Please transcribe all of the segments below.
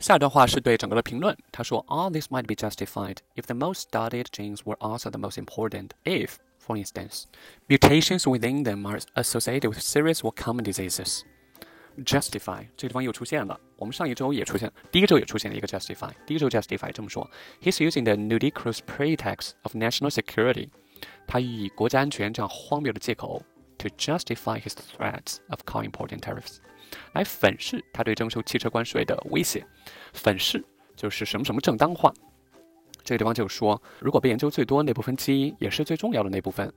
下一段话是对整个的评论。他说：“All this might be justified if the most studied genes were also the most important. If, for instance, mutations within them are associated with serious or common diseases.” Justify 这个地方又出现了，我们上一周也出现，第一周也出现了一个 justify。第一周 justify 这么说：He's using the ludicrous pretext of national security。他以国家安全这样荒谬的借口 to justify his threats of co-important tariffs。来粉饰他对征收汽车关税的威胁，粉饰就是什么什么正当化。这个地方就是说，如果被研究最多那部分基因也是最重要的那部分，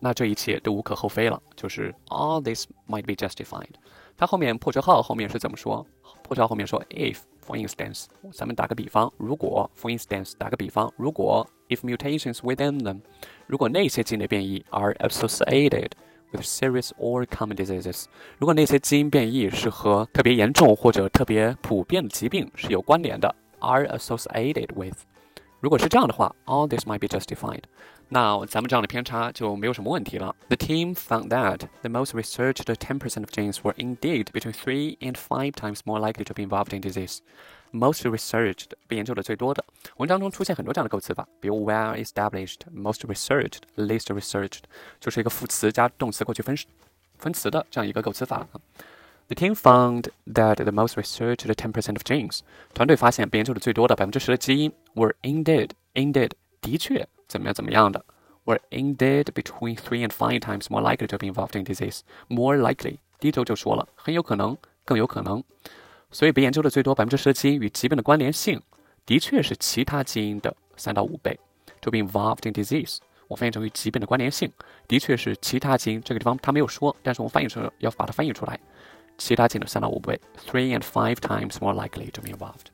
那这一切都无可厚非了。就是 all this might be justified。它后面破折号后面是怎么说？破折号后面说 if for instance，咱们打个比方，如果 for instance 打个比方，如果 if mutations within them，如果那些基因的变异 are associated。with serious or common diseases，如果那些基因变异是和特别严重或者特别普遍的疾病是有关联的，are associated with，如果是这样的话，all this might be justified。那咱们这样的偏差就没有什么问题了。The team found that the most researched 10% of genes were indeed between three and five times more likely to be involved in disease. Most researched 被研究的最多的文章中出现很多这样的构词法，比如 well established、most researched、least researched，就是一个副词加动词过去分分词的这样一个构词法。The team found that the most researched 10% of genes，团队发现被研究的最多的百分之十的基因 were indeed indeed 的确怎么样怎么样的，were indeed between three and five times more likely to be involved in disease。more likely 第一周就说了，很有可能，更有可能。 所以被研究的最多百分之十的基因与疾病的关联性，的确是其他基因的三到五倍。To be involved in disease，我翻译成与疾病的关联性，的确是其他基因这个地方他没有说，但是我们翻译成要把它翻译出来，其他基因的三到五倍，three and five times more likely to be involved。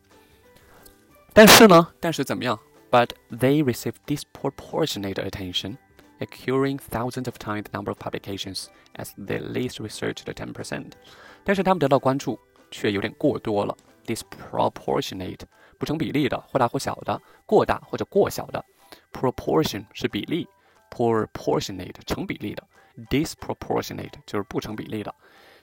但是呢，但是怎么样？But they receive disproportionate attention, occurring thousands of times the number of publications as the least researched ten percent。但是他们得到关注。 却有点过多了，disproportionate 不成比例的，或大或小的，过大或者过小的。proportion 是比例，proportionate 成比例的，disproportionate 就是不成比例的。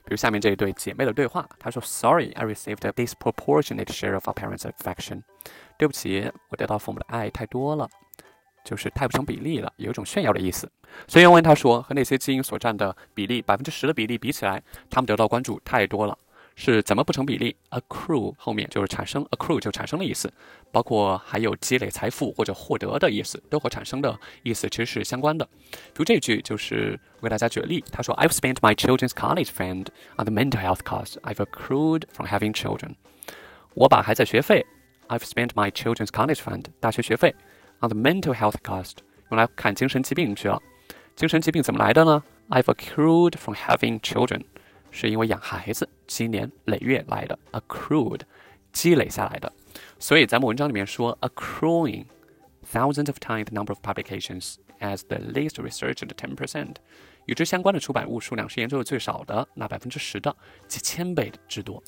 比如下面这一对姐妹的对话，她说：“Sorry, I received a disproportionate share of our parents' affection。”对不起，我得到父母的爱太多了，就是太不成比例了，有一种炫耀的意思。所以原文他说，和那些基因所占的比例百分之十的比例比起来，他们得到关注太多了。是怎么不成比例？accrue 后面就是产生，accrue 就产生的意思，包括还有积累财富或者获得的意思，都和产生的意思其实是相关的。比如这句就是我给大家举例，他说：“I've spent my children's college fund on the mental health costs I've accrued from having children。”我把孩子学费，I've spent my children's college fund 大学学费 on the mental health cost 用来看精神疾病去了。精神疾病怎么来的呢？I've accrued from having children。是因为养孩子，积年累月来的，accrued，积累下来的。所以咱们文章里面说，accruing thousands of times number of publications as the least researched ten percent，与之相关的出版物数量是研究的最少的那百分之十的几千倍之多。